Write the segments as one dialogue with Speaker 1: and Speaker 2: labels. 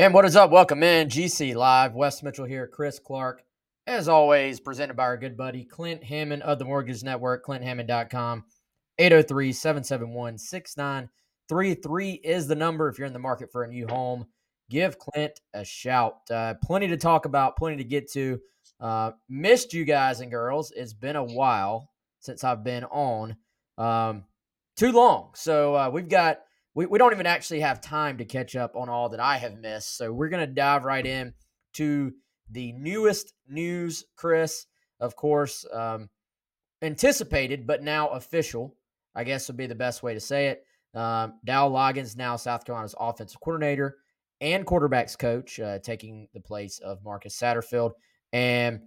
Speaker 1: And what is up? Welcome in GC Live. Wes Mitchell here, Chris Clark. As always, presented by our good buddy Clint Hammond of the Mortgage Network, clinthammond.com. 803 771 6933 is the number if you're in the market for a new home. Give Clint a shout. Uh, plenty to talk about, plenty to get to. Uh, missed you guys and girls. It's been a while since I've been on. Um, too long. So uh, we've got we, we don't even actually have time to catch up on all that I have missed. So we're going to dive right in to the newest news, Chris. Of course, um, anticipated, but now official, I guess would be the best way to say it. Um, Dow Loggains, now South Carolina's offensive coordinator and quarterbacks coach, uh, taking the place of Marcus Satterfield. And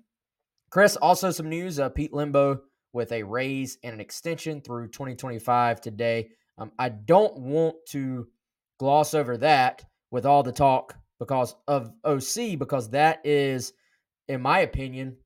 Speaker 1: Chris, also some news uh, Pete Lembo with a raise and an extension through 2025 today. Um, I don't want to gloss over that with all the talk because of OC, because that is, in my opinion,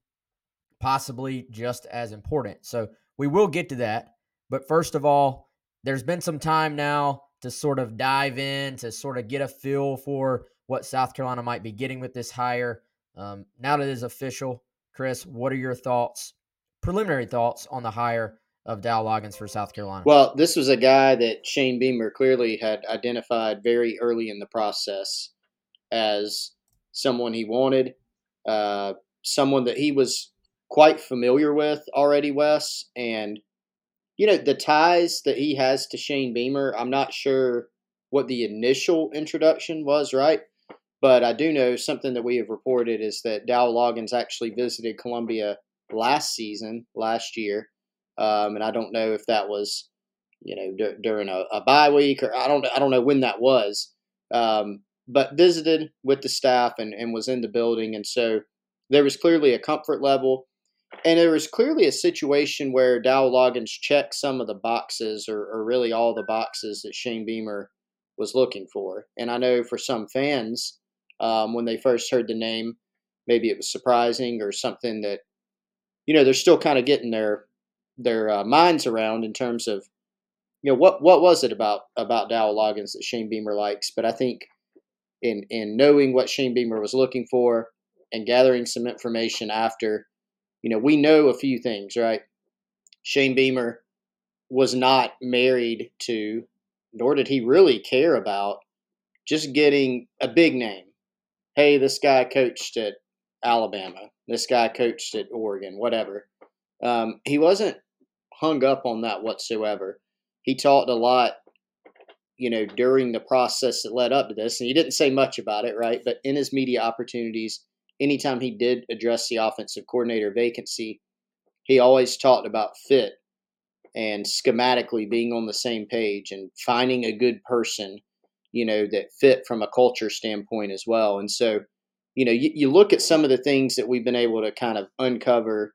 Speaker 1: possibly just as important. So we will get to that. But first of all, there's been some time now to sort of dive in, to sort of get a feel for what South Carolina might be getting with this hire. Um, now that it is official, Chris, what are your thoughts, preliminary thoughts on the hire of Dow Loggains for South Carolina?
Speaker 2: Well, this was a guy that Shane Beamer clearly had identified very early in the process as someone he wanted, uh, someone that he was quite familiar with already, Wes. And, you know, the ties that he has to Shane Beamer, I'm not sure what the initial introduction was, right? But I do know something that we have reported is that Dow Loggains actually visited Columbia last season, last year um, and I don't know if that was, you know, d- during a, a bye week or I don't I don't know when that was. Um, but visited with the staff and, and was in the building, and so there was clearly a comfort level, and there was clearly a situation where Dow Loggains checked some of the boxes, or, or really all the boxes that Shane Beamer was looking for. And I know for some fans, um, when they first heard the name, maybe it was surprising or something that, you know, they're still kind of getting their their uh, minds around in terms of you know what what was it about about Dow Loggains that Shane Beamer likes. But I think in in knowing what Shane Beamer was looking for and gathering some information after, you know, we know a few things, right? Shane Beamer was not married to, nor did he really care about just getting a big name. Hey, this guy coached at Alabama. This guy coached at Oregon, whatever. Um, he wasn't hung up on that whatsoever. He talked a lot, you know, during the process that led up to this, and he didn't say much about it, right? But in his media opportunities, anytime he did address the offensive coordinator vacancy, he always talked about fit and schematically being on the same page and finding a good person, you know, that fit from a culture standpoint as well. And so, you know, you, you look at some of the things that we've been able to kind of uncover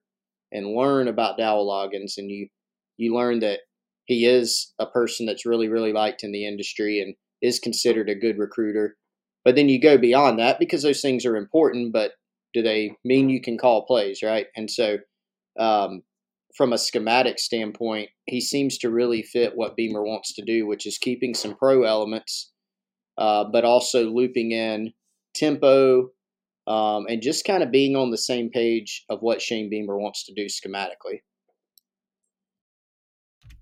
Speaker 2: and learn about Dow Loggains, and you you learn that he is a person that's really really liked in the industry and is considered a good recruiter. But then you go beyond that because those things are important, but do they mean you can call plays, right? And so, um, from a schematic standpoint, he seems to really fit what Beamer wants to do, which is keeping some pro elements, uh, but also looping in tempo um, and just kind of being on the same page of what Shane Beamer wants to do schematically.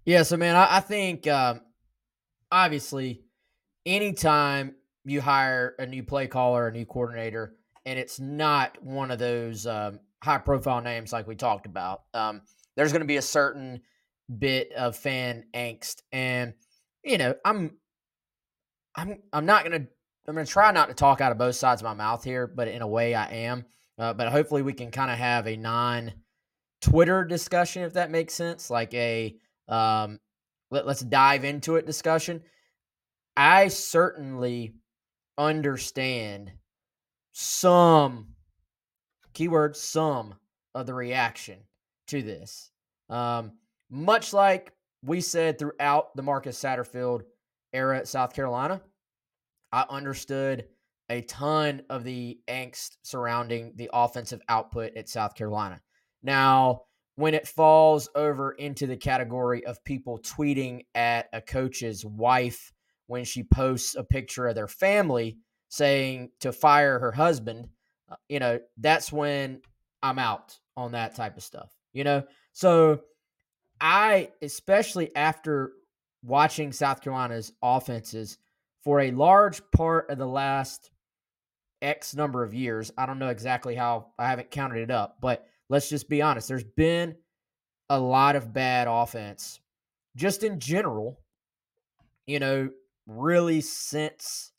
Speaker 1: Yeah, so man, I, I think um, obviously anytime you hire a new play caller, a new coordinator, and it's not one of those um, high profile names like we talked about, um, there's going to be a certain bit of fan angst, and you know, I'm, I'm, I'm not going to I'm going to try not to talk out of both sides of my mouth here, but in a way I am. Uh, but hopefully we can kind of have a non Twitter discussion, if that makes sense, like a um, let, let's dive into it discussion. I certainly understand some keyword some of the reaction to this. Um, much like we said throughout the Marcus Satterfield era at South Carolina, I understood a ton of the angst surrounding the offensive output at South Carolina. Now, when it falls over into the category of people tweeting at a coach's wife when she posts a picture of their family saying to fire her husband, uh, you know, that's when I'm out on that type of stuff, you know? So I, especially after watching South Carolina's offenses for a large part of the last X number of years, I don't know exactly how, I haven't counted it up, but let's just be honest. There's been a lot of bad offense just in general, you know, really since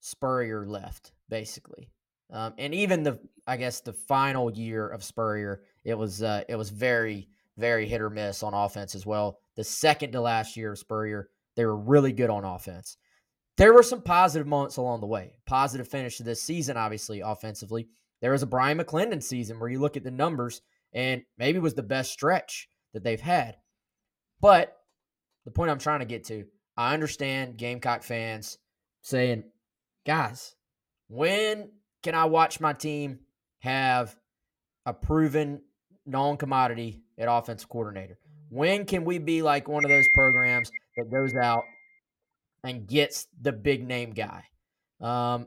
Speaker 1: Spurrier left, basically. Um, and even the, I guess, the final year of Spurrier, it was uh, it was very, very hit or miss on offense as well. The second to last year of Spurrier, they were really good on offense. There were some positive moments along the way. Positive finish to this season, obviously, offensively. There was a Bryan McClendon season where you look at the numbers and maybe was the best stretch that they've had. But the point I'm trying to get to, I understand Gamecock fans saying, guys, when can I watch my team have a proven non commodity at offensive coordinator? When can we be like one of those programs that goes out and gets the big name guy? Um,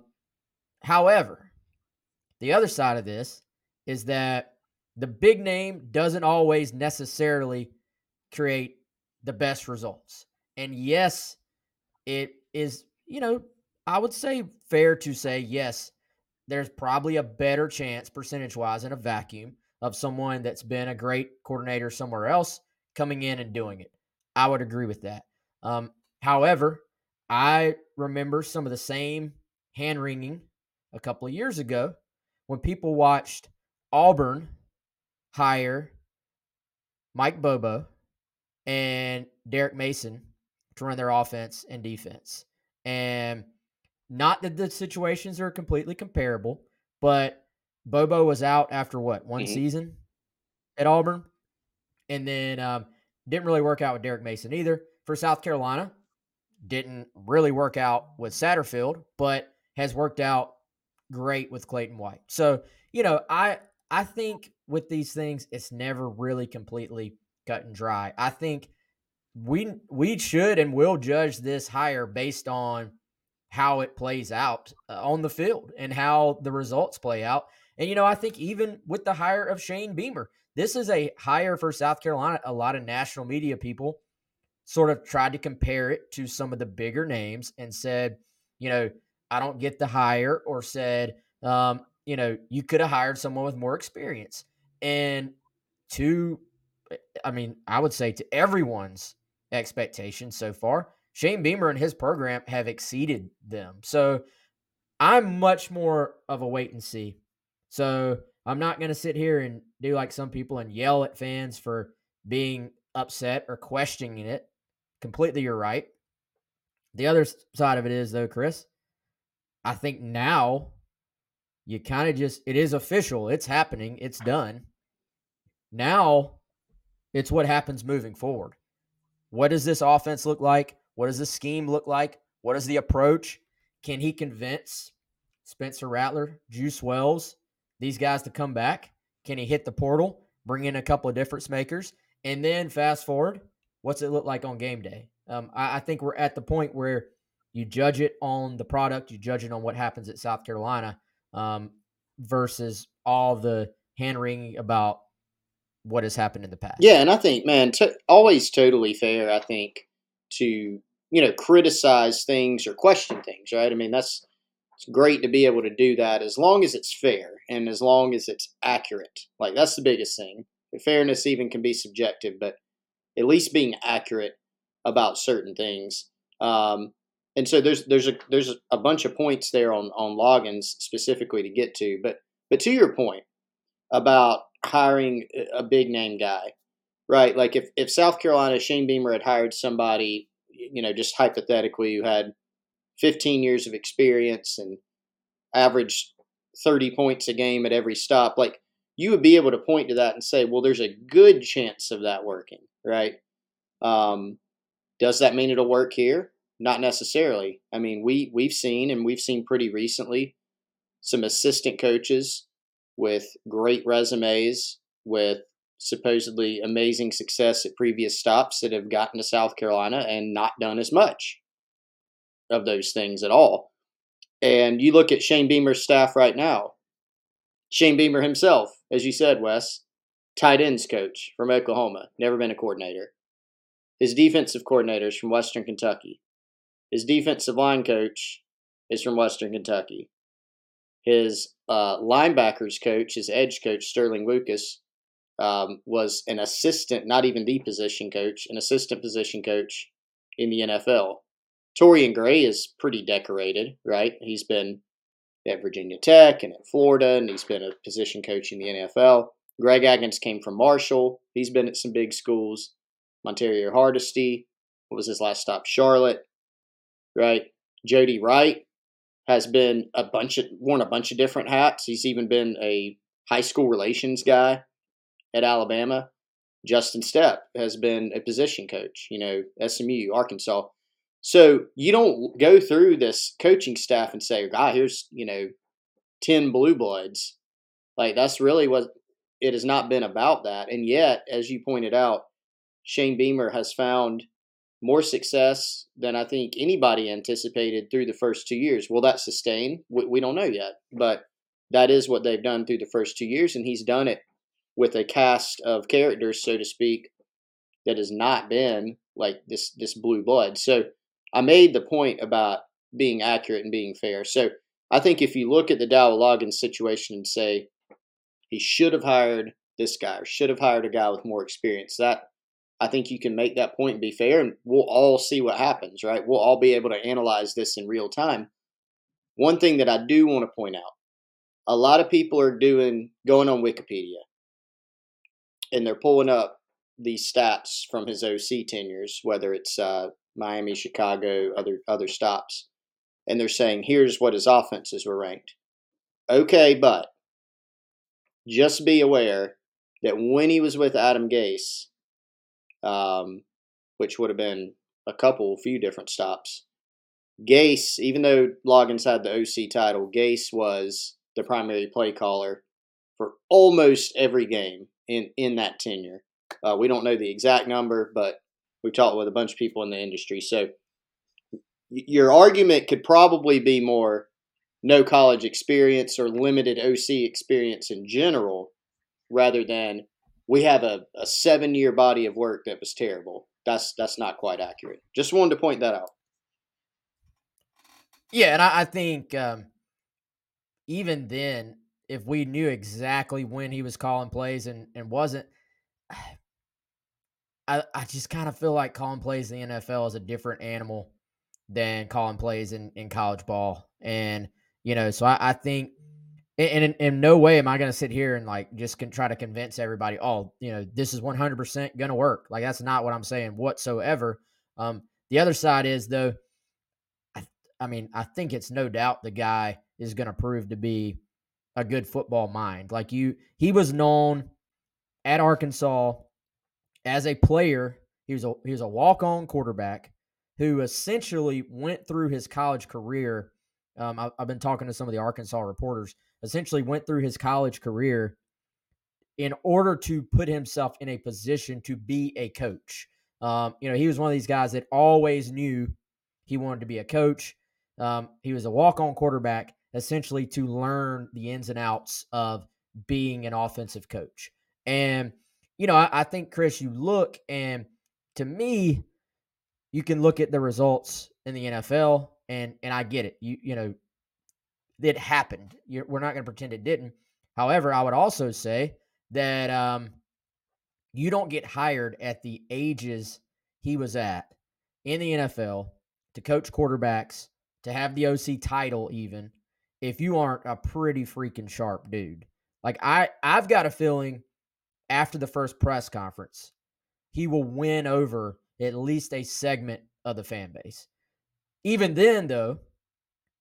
Speaker 1: however, the other side of this is that the big name doesn't always necessarily create the best results. And yes, it is, you know, I would say fair to say, yes, there's probably a better chance, percentage wise, in a vacuum of someone that's been a great coordinator somewhere else coming in and doing it. I would agree with that. Um, however, I remember some of the same hand wringing a couple of years ago when people watched Auburn hire Mike Bobo and Derek Mason to run their offense and defense. And not that the situations are completely comparable, but Bobo was out after what, one mm-hmm. season at Auburn? And then um, didn't really work out with Derek Mason either. For South Carolina, didn't really work out with Satterfield, but has worked out great with Clayton White. So, you know, I I think with these things, it's never really completely cut and dry. I think we we should and will judge this hire based on how it plays out uh, on the field and how the results play out. And you know, I think even with the hire of Shane Beamer, this is a hire for South Carolina. A lot of national media people sort of tried to compare it to some of the bigger names and said, you know, I don't get the hire, or said, um, you know, you could have hired someone with more experience. And to, I mean, I would say to everyone's expectations so far, Shane Beamer and his program have exceeded them. So I'm much more of a wait and see. So I'm not going to sit here and do like some people and yell at fans for being upset or questioning it. Completely, you're right. The other side of it is, though, Chris, I think now you kind of just, it is official. It's happening. It's done. Now it's what happens moving forward. What does this offense look like? What does the scheme look like? What is the approach? Can he convince Spencer Rattler, Juice Wells, these guys to come back? Can he hit the portal, bring in a couple of difference makers? And then fast forward, what's it look like on game day? Um, I, I think we're at the point where you judge it on the product, you judge it on what happens at South Carolina um, versus all the hand wringing about what has happened in the past.
Speaker 2: Yeah, and I think, man, always totally fair. I think to you know, criticize things or question things, right? I mean, that's it's great to be able to do that as long as it's fair and as long as it's accurate. Like that's the biggest thing. Fairness even can be subjective, but at least being accurate about certain things. Um, and so there's there's a there's a bunch of points there on on Loggains specifically to get to, but but to your point about hiring a big name guy, right? Like if if South Carolina Shane Beamer had hired somebody you know, just hypothetically, who had 15 years of experience and averaged 30 points a game at every stop, like you would be able to point to that and say, well, there's a good chance of that working, right? Um, does that mean it'll work here? Not necessarily. I mean, we we've seen and we've seen pretty recently some assistant coaches with great resumes with supposedly amazing success at previous stops that have gotten to South Carolina and not done as much of those things at all. And you look at Shane Beamer's staff right now. Shane Beamer himself, as you said, Wes, tight ends coach from Oklahoma, never been a coordinator. His defensive coordinator is from Western Kentucky. His defensive line coach is from Western Kentucky. His uh, linebackers coach, his edge coach, Sterling Lucas, um, was an assistant, not even the position coach, an assistant position coach in the NFL. Torrian Gray is pretty decorated, right? He's been at Virginia Tech and at Florida, and he's been a position coach in the NFL. Greg Adkins came from Marshall. He's been at some big schools. Montario Hardesty, what was his last stop? Charlotte, right? Jody Wright has been a bunch of worn a bunch of different hats. He's even been a high school relations guy at Alabama. Justin Stepp has been a position coach, you know, SMU, Arkansas. So you don't go through this coaching staff and say, "God, here's you know, ten blue bloods." Like that's really what it has not been about that. And yet, as you pointed out, Shane Beamer has found more success than I think anybody anticipated through the first two years. Will that sustain? We, we don't know yet, but that is what they've done through the first two years, and he's done it with a cast of characters, so to speak, that has not been like this this blue blood. So I made the point about being accurate and being fair. So I think if you look at the Dowell Loggains situation and say he should have hired this guy or should have hired a guy with more experience, that I think you can make that point and be fair, and we'll all see what happens, right? We'll all be able to analyze this in real time. One thing that I do want to point out a lot of people are doing going on Wikipedia and they're pulling up these stats from his OC tenures, whether it's uh, Miami, Chicago, other other stops, and they're saying here's what his offenses were ranked. Okay, but just be aware that when he was with Adam Gase, um, which would have been a couple, few different stops. Gase, even though Loggains had the OC title, Gase was the primary play caller for almost every game in, in that tenure. Uh, we don't know the exact number, but we've talked with a bunch of people in the industry. So your argument could probably be more no college experience or limited OC experience in general rather than we have a, a seven year body of work that was terrible. That's that's not quite accurate. Just wanted to point that out.
Speaker 1: Yeah, and I, I think um, even then, if we knew exactly when he was calling plays and, and wasn't, I, I just kind of feel like calling plays in the NFL is a different animal than calling plays in, in college ball. And, you know, so I, I think and in, in, no way am I going to sit here and like just can try to convince everybody, oh, you know, this is 100% going to work. Like that's not what I'm saying whatsoever. Um, the other side is though, I, I mean, I think it's no doubt the guy is going to prove to be a good football mind. Like you, he was known at Arkansas as a player. He was a he was a walk on quarterback who essentially went through his college career. Um, I, I've been talking to some of the Arkansas reporters essentially went through his college career in order to put himself in a position to be a coach. Um, you know, he was one of these guys that always knew he wanted to be a coach. Um, he was a walk on quarterback, essentially to learn the ins and outs of being an offensive coach. And, you know, I, I think, Chris, you look and to me, you can look at the results in the NFL and and I get it. You you know, it happened. You're, we're not going to pretend it didn't. However, I would also say that um, you don't get hired at the ages he was at in the NFL to coach quarterbacks, to have the OC title, even if you aren't a pretty freaking sharp dude. Like I, I've got a feeling after the first press conference, he will win over at least a segment of the fan base. Even then, though,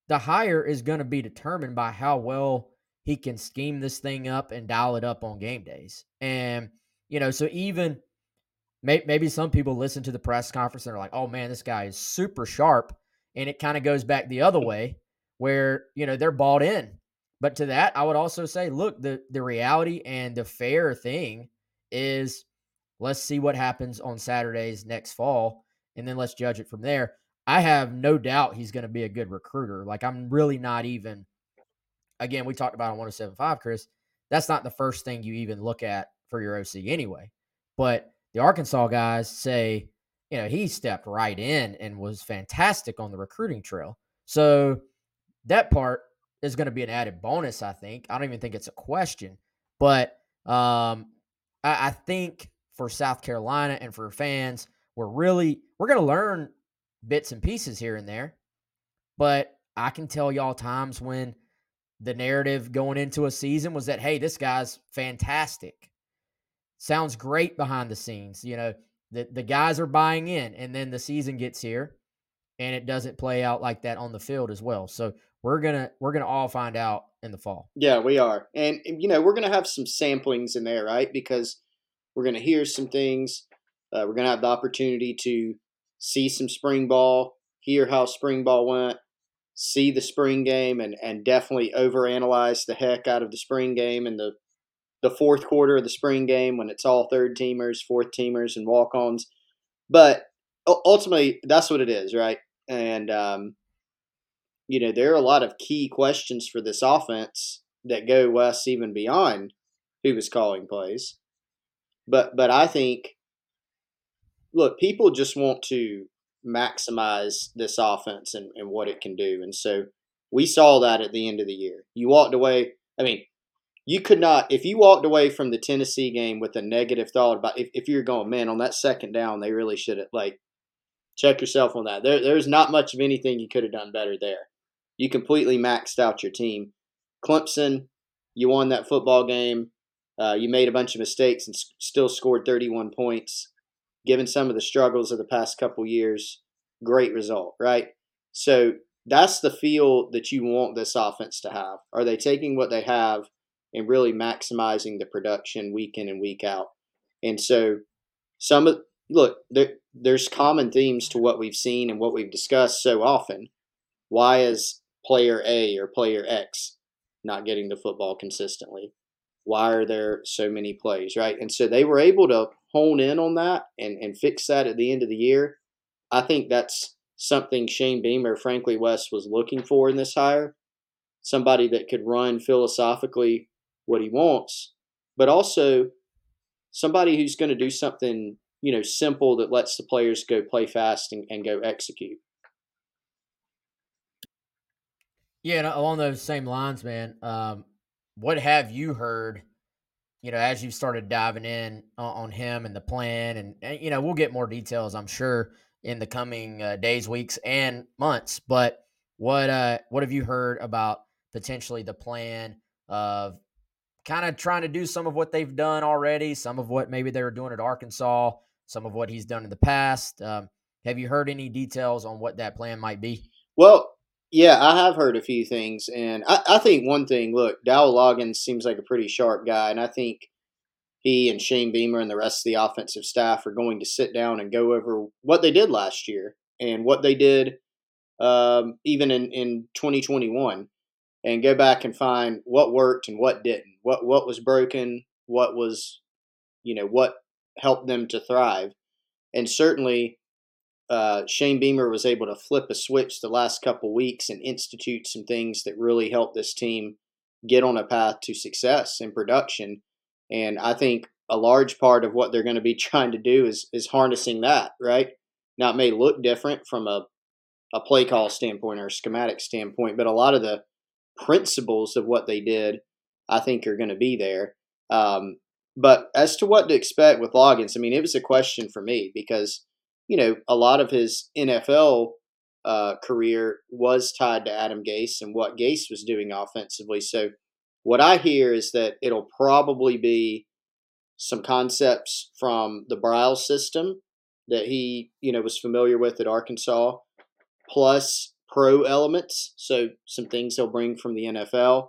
Speaker 1: the hire is going to be determined by how well he can scheme this thing up and dial it up on game days. And, you know, so even may, maybe some people listen to the press conference and are like, oh man, this guy is super sharp. And it kind of goes back the other way where, you know, they're bought in. But to that, I would also say, look, the, the reality and the fair thing is let's see what happens on Saturdays next fall, and then let's judge it from there. I have no doubt he's going to be a good recruiter. Like, I'm really not even, again, we talked about on 1075, Chris. That's not the first thing you even look at for your OC anyway. But the Arkansas guys say, you know, he stepped right in and was fantastic on the recruiting trail. So that part is going to be an added bonus, I think. I don't even think it's a question. But um, I, I think for South Carolina and for fans, we're really we're going to learn bits and pieces here and there. But I can tell y'all times when the narrative going into a season was that hey, this guy's fantastic. Sounds great behind the scenes, you know. The the guys are buying in and then the season gets here and it doesn't play out like that on the field as well. So we're gonna we're gonna all find out in the fall.
Speaker 2: Yeah, we are, and you know we're gonna have some samplings in there, right? Because we're gonna hear some things. Uh, we're gonna have the opportunity to see some spring ball, hear how spring ball went, see the spring game, and and definitely overanalyze the heck out of the spring game and the the fourth quarter of the spring game when it's all third teamers, fourth teamers, and walk ons. But ultimately, that's what it is, right? And um, you know, there are a lot of key questions for this offense that go west even beyond who was calling plays. But but I think look, people just want to maximize this offense and, and what it can do. And so we saw that at the end of the year. You walked away I mean, you could not if you walked away from the Tennessee game with a negative thought about if, if you're going, man, on that second down, they really should have like check yourself on that. There there's not much of anything you could have done better there you completely maxed out your team. Clemson, you won that football game. Uh, you made a bunch of mistakes and s- still scored 31 points. Given some of the struggles of the past couple years, great result, right? So that's the feel that you want this offense to have. Are they taking what they have and really maximizing the production week in and week out? And so some of look, there, there's common themes to what we've seen and what we've discussed so often. Why is player A or player X not getting the football consistently? Why are there so many plays, right? And so they were able to hone in on that and, and fix that at the end of the year. I think that's something Shane Beamer, frankly, Wes was looking for in this hire. Somebody that could run philosophically what he wants, but also somebody who's going to do something, you know, simple that lets the players go play fast and, and go execute.
Speaker 1: Yeah, along those same lines, man. Um, what have you heard? You know, as you started diving in on, on him and the plan, and, and, you know, we'll get more details, I'm sure, in the coming uh, days, weeks, and months. But what uh, what have you heard about potentially the plan of kind of trying to do some of what they've done already, some of what maybe they were doing at Arkansas, some of what he's done in the past? Um, have you heard any details on what that plan might be?
Speaker 2: Well, yeah, I have heard a few things, and I, I think one thing. Look, Dowell Loggains seems like a pretty sharp guy, and I think he and Shane Beamer and the rest of the offensive staff are going to sit down and go over what they did last year and what they did um, even in, in 2021 and go back and find what worked and what didn't, what what was broken, what was, you know, what helped them to thrive, and certainly uh, Shane Beamer was able to flip a switch the last couple weeks and institute some things that really helped this team get on a path to success in production. And I think a large part of what they're going to be trying to do is is harnessing that, right? Now it may look different from a a play call standpoint or schematic standpoint, but a lot of the principles of what they did, I think, are going to be there. Um, but as to what to expect with Loggains, I mean, it was a question for me because you know, a lot of his NFL uh, career was tied to Adam Gase and what Gase was doing offensively. So, what I hear is that it'll probably be some concepts from the Briles system that he, you know, was familiar with at Arkansas, plus pro elements. So some things he'll bring from the NFL,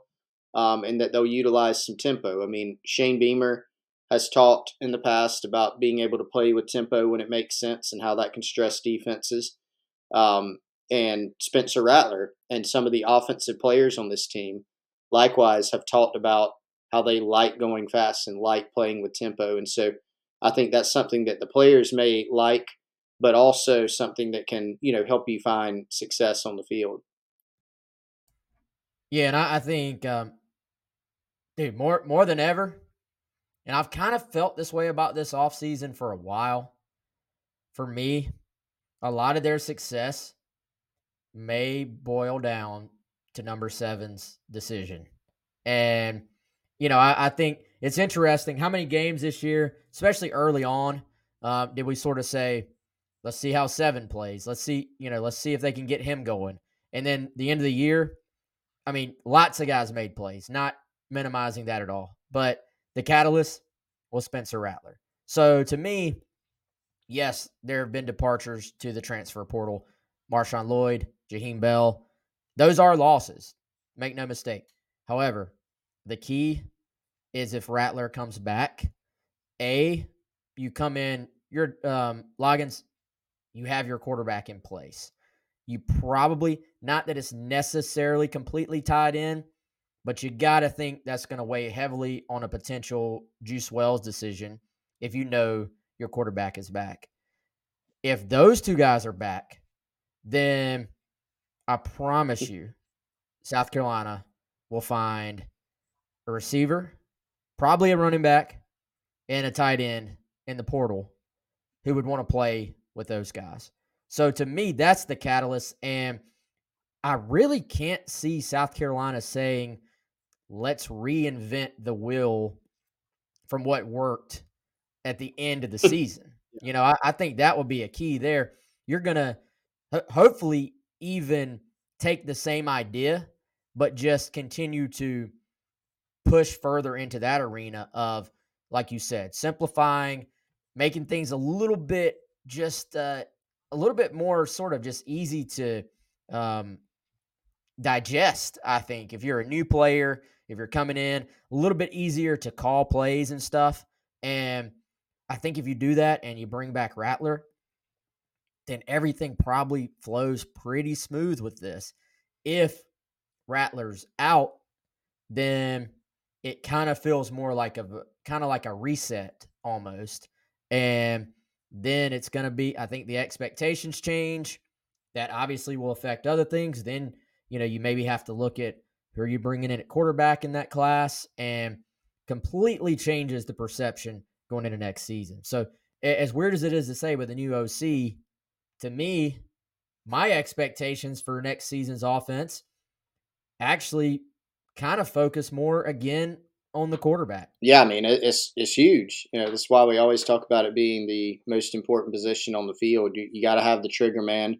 Speaker 2: um, and that they'll utilize some tempo. I mean, Shane Beamer has talked in the past about being able to play with tempo when it makes sense and how that can stress defenses. Um, and Spencer Rattler and some of the offensive players on this team likewise have talked about how they like going fast and like playing with tempo. And so I think that's something that the players may like, but also something that can, you know, help you find success on the field.
Speaker 1: Yeah, and I, I think, um, dude, more more than ever, and I've kind of felt this way about this offseason for a while. For me, a lot of their success may boil down to number seven's decision. And, you know, I, I think it's interesting how many games this year, especially early on, uh, did we sort of say, let's see how seven plays. Let's see, you know, let's see if they can get him going. And then the end of the year, I mean, lots of guys made plays, not minimizing that at all. But the catalyst was Spencer Rattler. So to me, yes, there have been departures to the transfer portal. Marshawn Lloyd, Jaheim Bell, those are losses. Make no mistake. However, the key is if Rattler comes back, A, you come in, your um, you have your quarterback in place. You probably, not that it's necessarily completely tied in, but you got to think that's going to weigh heavily on a potential Juice Wells decision if you know your quarterback is back. If those two guys are back, then I promise you, South Carolina will find a receiver, probably a running back, and a tight end in the portal who would want to play with those guys. So to me, that's the catalyst. And I really can't see South Carolina saying, let's reinvent the wheel from what worked at the end of the season. You know, I, I, think that would be a key there. You're going to ho- hopefully even take the same idea, but just continue to push further into that arena of, like you said, simplifying, making things a little bit just uh, a little bit more sort of just easy to um, digest. I think if you're a new player, if you're coming in, a little bit easier to call plays and stuff. And I think if you do that and you bring back Rattler, then everything probably flows pretty smooth with this. If Rattler's out, then it kind of feels more like a kind of like a reset almost. And then it's going to be, I think the expectations change. That obviously will affect other things. Then, you know, you maybe have to look at who are you bringing in at quarterback in that class and completely changes the perception going into next season. So, as weird as it is to say with a new OC, to me, my expectations for next season's offense actually kind of focus more again on the quarterback.
Speaker 2: Yeah, I mean it's it's huge. You know, that's why we always talk about it being the most important position on the field. You, you got to have the trigger man,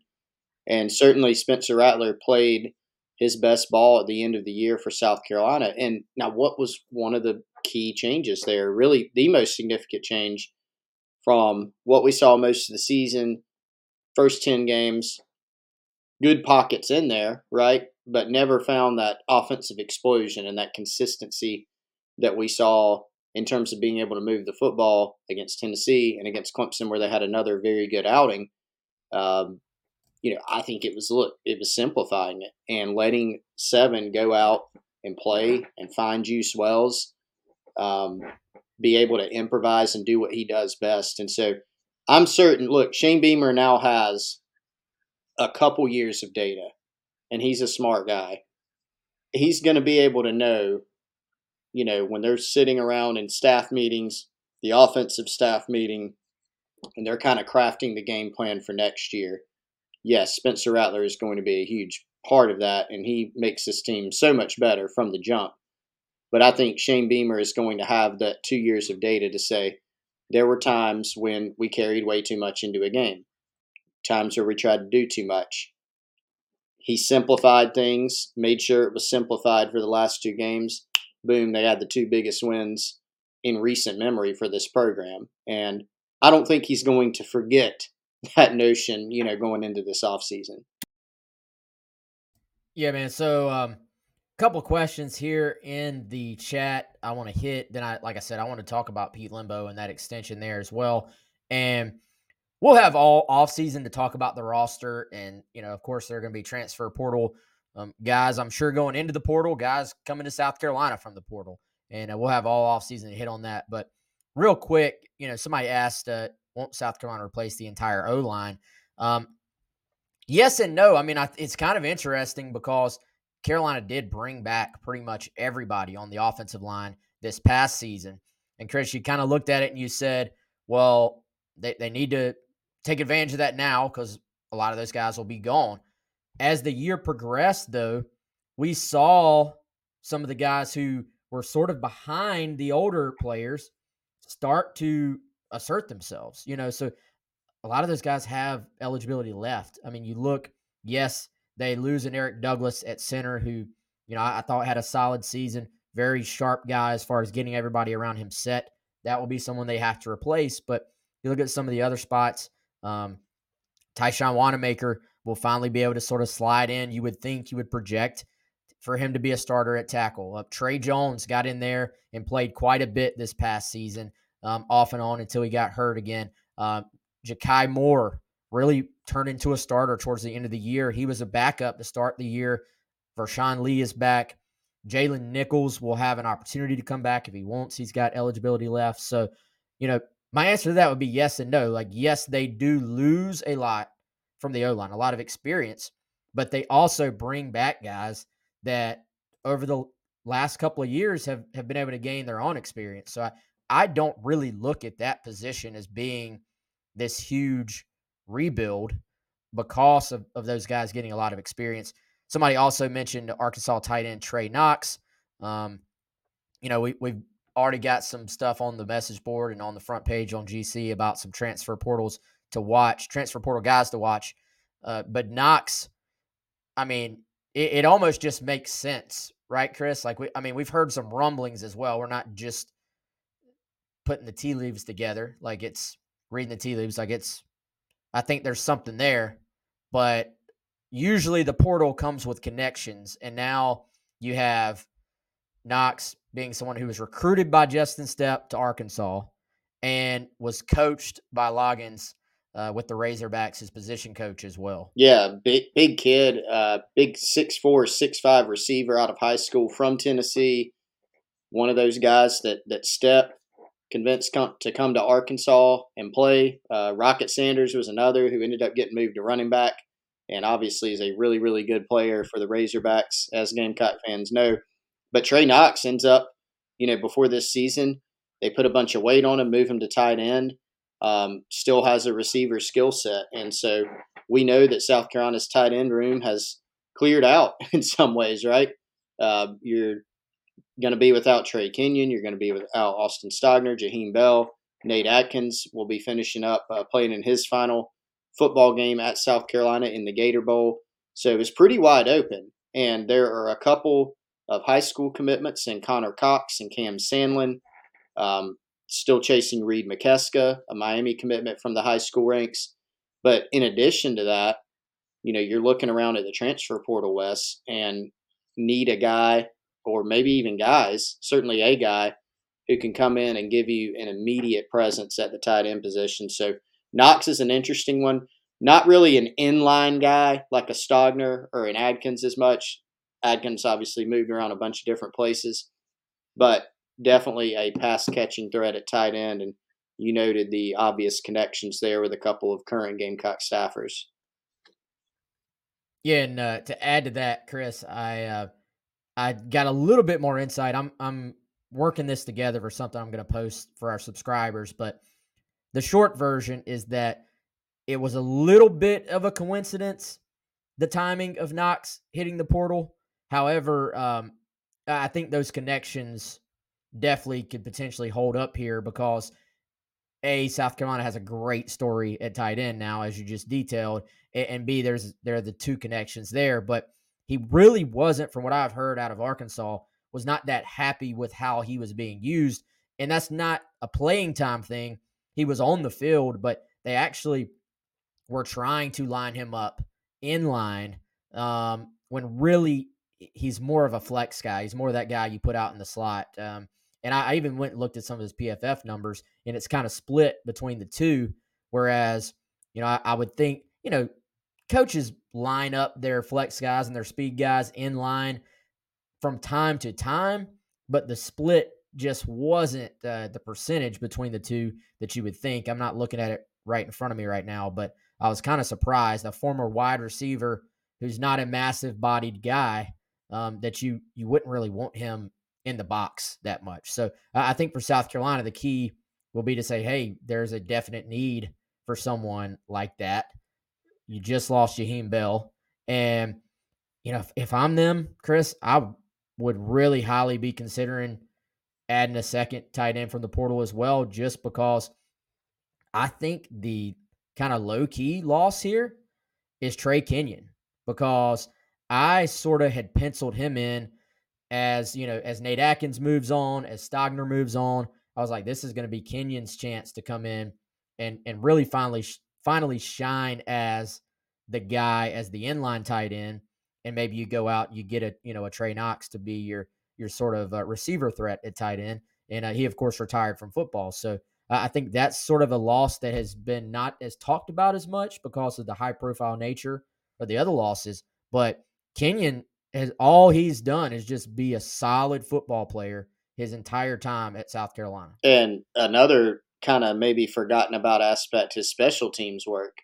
Speaker 2: and certainly Spencer Rattler played his best ball at the end of the year for South Carolina. And now, what was one of the key changes there? Really, the most significant change from what we saw most of the season, first 10 games, good pockets in there, right? But never found that offensive explosion and that consistency that we saw in terms of being able to move the football against Tennessee and against Clemson, where they had another very good outing. Um, you know, I think it was look, it was simplifying it and letting seven go out and play and find Juice Wells, um, be able to improvise and do what he does best. And so I'm certain. Look, Shane Beamer now has a couple years of data, and he's a smart guy. He's going to be able to know, you know, when they're sitting around in staff meetings, the offensive staff meeting, and they're kind of crafting the game plan for next year yes, Spencer Rattler is going to be a huge part of that, and he makes this team so much better from the jump. But I think Shane Beamer is going to have that two years of data to say there were times when we carried way too much into a game, times where we tried to do too much. He simplified things, made sure it was simplified for the last two games. Boom, they had the two biggest wins in recent memory for this program. And I don't think he's going to forget that notion, you know, going into this offseason.
Speaker 1: Yeah, man. So, um, couple questions here in the chat I want to hit. Then I, like I said, I want to talk about Pete Lembo and that extension there as well. And we'll have all off season to talk about the roster. And, you know, of course, there are going to be transfer portal um, guys, I'm sure, going into the portal, guys coming to South Carolina from the portal. And uh, we'll have all off season to hit on that. But real quick, you know, somebody asked, uh, won't South Carolina replace the entire O line? Um, yes and no. I mean, I, it's kind of interesting because Carolina did bring back pretty much everybody on the offensive line this past season. And Chris, you kind of looked at it and you said, well, they, they need to take advantage of that now because a lot of those guys will be gone. As the year progressed, though, we saw some of the guys who were sort of behind the older players start to assert themselves. You know, so a lot of those guys have eligibility left. I mean, you look, yes, they lose an Eric Douglas at center, who, you know, I, I thought had a solid season, very sharp guy as far as getting everybody around him set. That will be someone they have to replace. But you look at some of the other spots, um, Tyshawn Wannamaker will finally be able to sort of slide in. You would think you would project for him to be a starter at tackle. Uh, Trey Jones got in there and played quite a bit this past season, um, off and on until he got hurt again. Uh, Ja'Kai Moore really turned into a starter towards the end of the year. He was a backup to start the year. Vershon Lee is back. Jalen Nichols will have an opportunity to come back if he wants. He's got eligibility left. So, you know, my answer to that would be yes and no. Like, yes, they do lose a lot from the O line, a lot of experience, but they also bring back guys that over the last couple of years have, have been able to gain their own experience. So I, I don't really look at that position as being this huge rebuild because of, of those guys getting a lot of experience. Somebody also mentioned Arkansas tight end Trey Knox. Um, you know, we, we've already got some stuff on the message board and on the front page on GC about some transfer portals to watch, transfer portal guys to watch. Uh, but Knox, I mean, it, it, almost just makes sense, right, Chris? Like we, I mean, we've heard some rumblings as well. We're not just putting the tea leaves together. Like it's reading the tea leaves. Like it's, I think there's something there, but usually the portal comes with connections, and now you have Knox being someone who was recruited by Justin Stepp to Arkansas and was coached by Loggains uh, with the Razorbacks, his position coach as well.
Speaker 2: Yeah, big big kid, uh, big six four, six five receiver out of high school from Tennessee. One of those guys that that Stepp convinced to come to Arkansas and play. Uh, Rocket Sanders was another who ended up getting moved to running back, and obviously is a really really good player for the Razorbacks, as Gamecock fans know. But Trey Knox ends up, you know, before this season, they put a bunch of weight on him, move him to tight end um, still has a receiver skill set. And so we know that South Carolina's tight end room has cleared out in some ways, right? Uh, you're going to be without Trey Kenyon. You're going to be without Austin Stogner, Jaheim Bell. Nate Adkins will be finishing up uh, playing in his final football game at South Carolina in the Gator Bowl. So it was pretty wide open. And there are a couple of high school commitments in Connor Cox and Cam Sandlin. Um, still chasing Reid Mikeska, a Miami commitment from the high school ranks. But in addition to that, you know, you're looking around at the transfer portal, Wes, and need a guy or maybe even guys, certainly a guy who can come in and give you an immediate presence at the tight end position. So Knox is an interesting one. Not really an inline guy like a Stogner or an Adkins as much. Adkins obviously moved around a bunch of different places, but definitely a pass catching threat at tight end, and you noted the obvious connections there with a couple of current Gamecock staffers.
Speaker 1: Yeah, and uh, to add to that, Chris, I uh, I got a little bit more insight. I'm I'm working this together for something I'm going to post for our subscribers, but the short version is that it was a little bit of a coincidence the timing of Knox hitting the portal. However, um, I think those connections definitely could potentially hold up here because a South Carolina has a great story at tight end now, as you just detailed, and B there's there are the two connections there, but he really wasn't, from what I've heard out of Arkansas, was not that happy with how he was being used, and that's not a playing time thing. He was on the field, but they actually were trying to line him up in line um, when really he's more of a flex guy. He's more of that guy you put out in the slot. Um, and I, I, even went and looked at some of his PFF numbers, and it's kind of split between the two. Whereas, you know, I, I would think, you know, coaches line up their flex guys and their speed guys in line from time to time, but the split just wasn't uh, the percentage between the two that you would think. I'm not looking at it right in front of me right now, but I was kind of surprised. A former wide receiver who's not a massive bodied guy um, that you you wouldn't really want him in the box that much. So I think for South Carolina, the key will be to say, hey, there's a definite need for someone like that. You just lost Jaheim Bell. And, you know, if, if I'm them, Chris, I would really highly be considering adding a second tight end from the portal as well, just because I think the kind of low key loss here is Trey Kenyon because I sort of had penciled him in as, you know, as Nate Adkins moves on, as Stogner moves on. I was like, this is going to be Kenyon's chance to come in and and really finally finally shine as the guy as the inline tight end, and maybe you go out you get a you know a Trey Knox to be your your sort of uh, receiver threat at tight end, and uh, he of course retired from football, so I think that's sort of a loss that has been not as talked about as much because of the high profile nature of the other losses. But Kenyon has all he's done is just be a solid football player his entire time at South Carolina.
Speaker 2: And another kind of maybe forgotten about aspect his special teams work.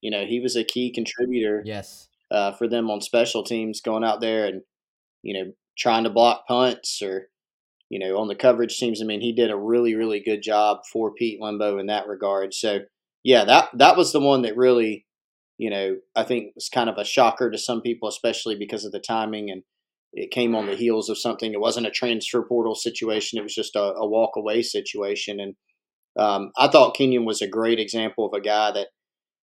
Speaker 2: You know, he was a key contributor.
Speaker 1: Yes.
Speaker 2: Uh, for them on special teams, going out there and you know trying to block punts or you know, on the coverage teams. I mean, he did a really, really good job for Pete Lembo in that regard. So, yeah, that that was the one that really, you know, I think was kind of a shocker to some people, especially because of the timing and it came on the heels of something. It wasn't a transfer portal situation; it was just a, a walk away situation. And um, I thought Kenyon was a great example of a guy that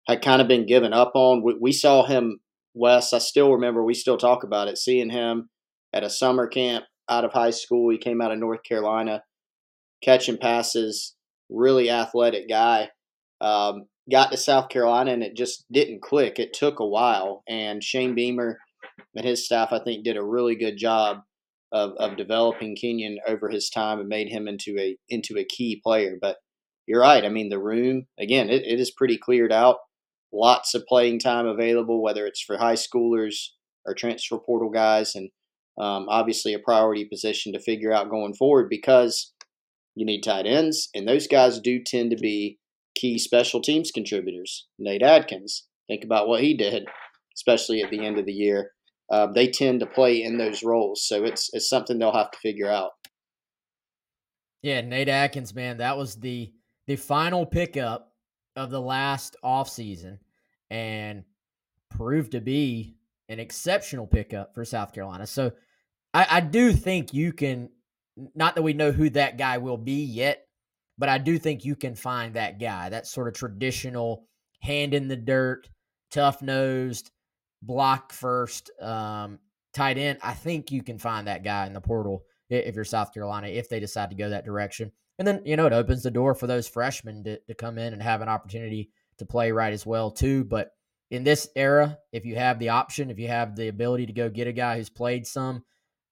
Speaker 2: had kind of been given up on. We, we saw him, Wes. I still remember. We still talk about it. Seeing him at a summer camp out of high school. He came out of North Carolina, catching passes, really athletic guy. Um, got to South Carolina and it just didn't click. It took a while, and Shane Beamer and his staff, I think, did a really good job of, of developing Kenyon over his time and made him into a into a key player. But you're right. I mean, the room again, it, it is pretty cleared out. Lots of playing time available, whether it's for high schoolers or transfer portal guys, and um, obviously a priority position to figure out going forward because you need tight ends, and those guys do tend to be key special teams contributors. Nate Adkins, think about what he did, especially at the end of the year. Uh, they tend to play in those roles, so it's it's something they'll have to figure out.
Speaker 1: Yeah, Nate Adkins, man, that was the the final pickup of the last offseason and proved to be an exceptional pickup for South Carolina. So I, I do think you can, not that we know who that guy will be yet, but I do think you can find that guy, that sort of traditional hand in the dirt, tough nosed, block first, um, tight end. I think you can find that guy in the portal if you're South Carolina, if they decide to go that direction. And then, you know, it opens the door for those freshmen to, to come in and have an opportunity to play right as well, too. But in this era, if you have the option, if you have the ability to go get a guy who's played some,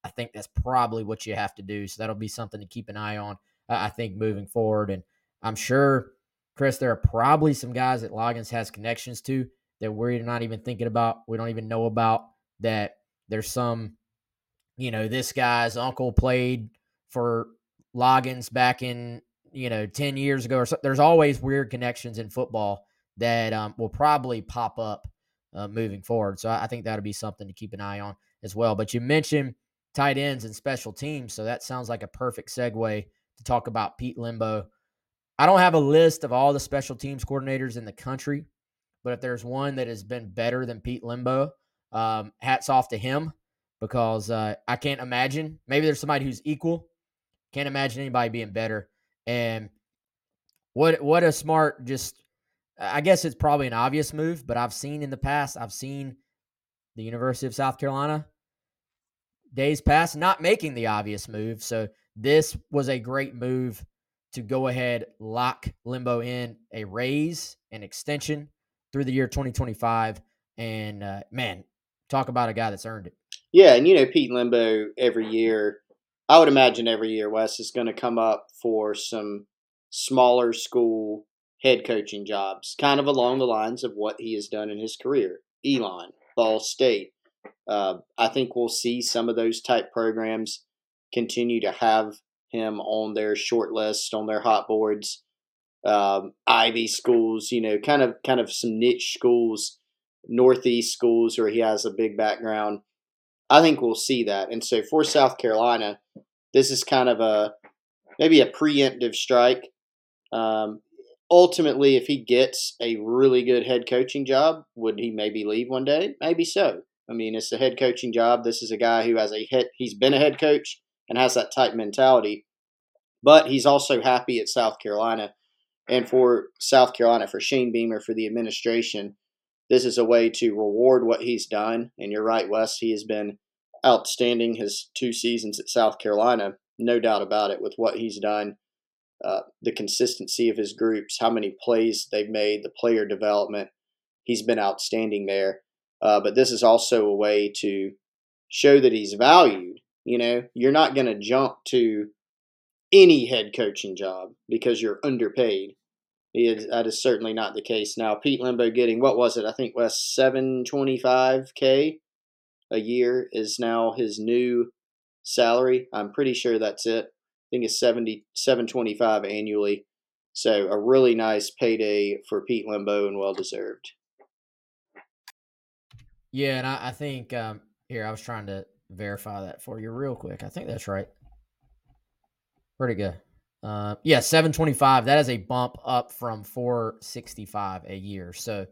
Speaker 1: I think that's probably what you have to do. So that'll be something to keep an eye on, I think, moving forward. And I'm sure, Chris, there are probably some guys that Loggains has connections to that we're not even thinking about. We don't even know about that. There's some, you know, this guy's uncle played for Loggains back in, you know, 10 years ago or so. There's always weird connections in football that um, will probably pop up uh, moving forward. So I, I think that'll be something to keep an eye on as well. But you mentioned tight ends and special teams, so that sounds like a perfect segue to talk about Pete Lembo. I don't have a list of all the special teams coordinators in the country, but if there's one that has been better than Pete Lembo, um, hats off to him because uh, I can't imagine. Maybe there's somebody who's equal. Can't imagine anybody being better. And what what a smart just I guess it's probably an obvious move, but I've seen in the past, I've seen the University of South Carolina days past not making the obvious move. So this was a great move to go ahead, lock Lembo in a raise, an extension through the year 2025. And uh, man, talk about a guy that's earned it.
Speaker 2: Yeah, and you know Pete Lembo every year. I would imagine every year Wes is going to come up for some smaller school head coaching jobs, kind of along the lines of what he has done in his career. Elon, Ball State. Uh, I think we'll see some of those type programs continue to have him on their short list, on their hot boards. Um, Ivy schools, you know, kind of kind of some niche schools, Northeast schools where he has a big background. I think we'll see that. And so for South Carolina, this is kind of a maybe a preemptive strike. Um, ultimately, if he gets a really good head coaching job, would he maybe leave one day? Maybe so. I mean, it's a head coaching job. This is a guy who has a head. He's been a head coach and has that type mentality, but he's also happy at South Carolina. And for South Carolina, for Shane Beamer, for the administration, this is a way to reward what he's done. And you're right, Wes. He has been outstanding his two seasons at South Carolina, no doubt about it, with what he's done uh, the consistency of his groups, how many plays they've made, the player development. He's been outstanding there. Uh, but this is also a way to show that he's valued. You know, you're not going to jump to any head coaching job because you're underpaid. Is, that is certainly not the case now. Pete Lembo getting what was it? I think was seven twenty five k a year is now his new salary. I'm pretty sure that's it I think it's 70, 725 annually. So a really nice payday for Pete Lembo and well deserved.
Speaker 1: Yeah, and I, I think um, here I was trying to verify that for you real quick. I think that's right. Pretty good. Uh, yeah, 725. That is a bump up from 465 a year. So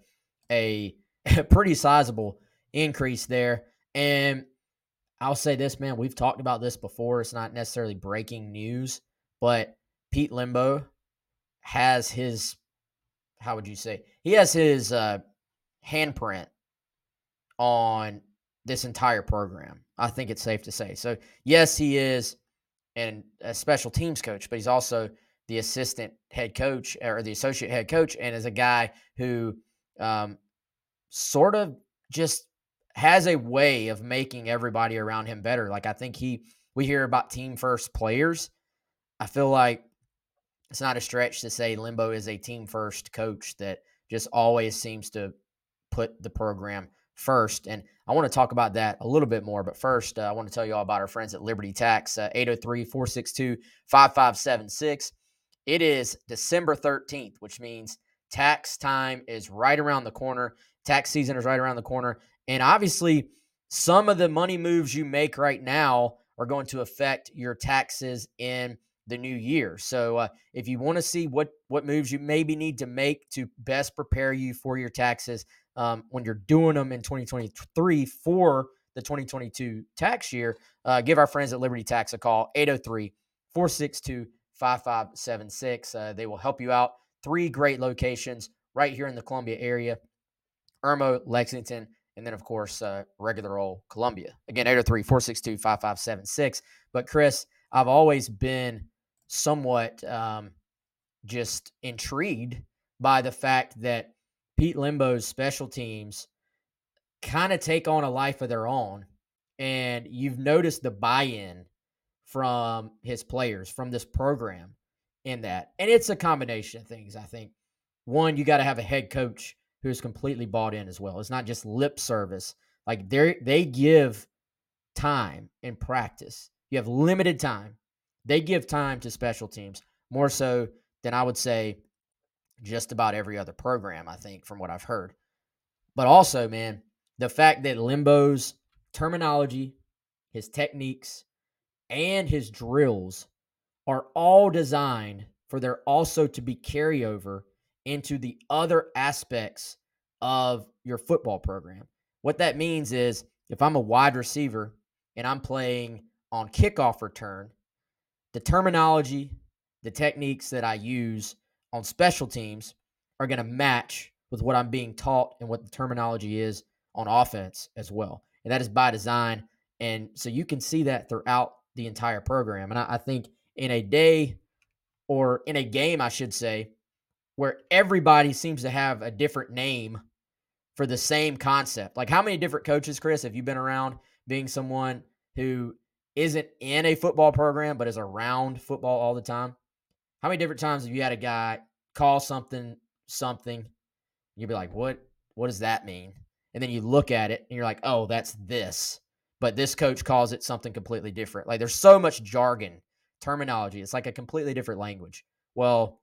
Speaker 1: a, a pretty sizable increase there. And I'll say this, man. We've talked about this before. It's not necessarily breaking news, but Pete Lembo has his, how would you say? He has his uh, handprint on this entire program. I think it's safe to say. So, yes, he is and a special teams coach, but he's also the assistant head coach or the associate head coach, and is a guy who um, sort of just has a way of making everybody around him better. Like I think he we hear about team first players. I feel like it's not a stretch to say Lembo is a team first coach that just always seems to put the program first. And I want to talk about that a little bit more. But first, uh, I want to tell you all about our friends at Liberty Tax, uh, 803 462 5576. It is December 13th, which means tax time is right around the corner. Tax season is right around the corner. And obviously, some of the money moves you make right now are going to affect your taxes in the new year. So uh, if you want to see what what moves you maybe need to make to best prepare you for your taxes um, when you're doing them in 2023 for the 2022 tax year, uh, give our friends at Liberty Tax a call 803 462 5576. Uh, they will help you out. Three great locations right here in the Columbia area Irmo, Lexington, and then, of course, uh, regular old Columbia. Again, 803 462 5576. But, Chris, I've always been somewhat um, just intrigued by the fact that Pete Lembo's special teams kind of take on a life of their own. And you've noticed the buy in from his players, from this program in that. And it's a combination of things, I think. One, you got to have a head coach who's completely bought in as well. It's not just lip service. Like they they give time and practice. You have limited time. They give time to special teams more so than I would say just about every other program, I think, from what I've heard. But also, man, the fact that Lembo's terminology, his techniques, and his drills are all designed for there also to be carryover into the other aspects of your football program. What that means is if I'm a wide receiver and I'm playing on kickoff return, the terminology, the techniques that I use on special teams are going to match with what I'm being taught and what the terminology is on offense as well. And that is by design. And so you can see that throughout the entire program. And I, I think in a day or in a game, I should say, where everybody seems to have a different name for the same concept. Like, how many different coaches, Chris, have you been around being someone who isn't in a football program but is around football all the time? How many different times have you had a guy call something something? You'd be like, what? What does that mean? And then you look at it and you're like, oh, that's this. But this coach calls it something completely different. Like there's so much jargon, terminology. It's like a completely different language. Well,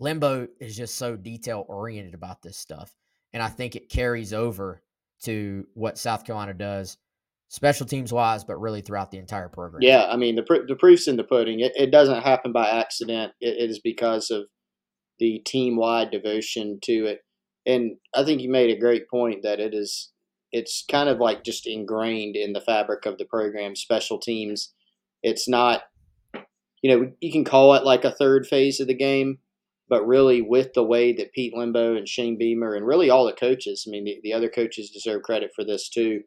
Speaker 1: Lembo is just so detail oriented about this stuff. And I think it carries over to what South Carolina does, special teams wise, but really throughout the entire program.
Speaker 2: Yeah, I mean the pr- the proof's in the pudding. It, it doesn't happen by accident. It, it is because of the team wide devotion to it. And I think you made a great point that it is it's kind of like just ingrained in the fabric of the program. Special teams. It's not, you know, you can call it like a third phase of the game, but really with the way that Pete Lembo and Shane Beamer and really all the coaches, I mean, the, the other coaches deserve credit for this too.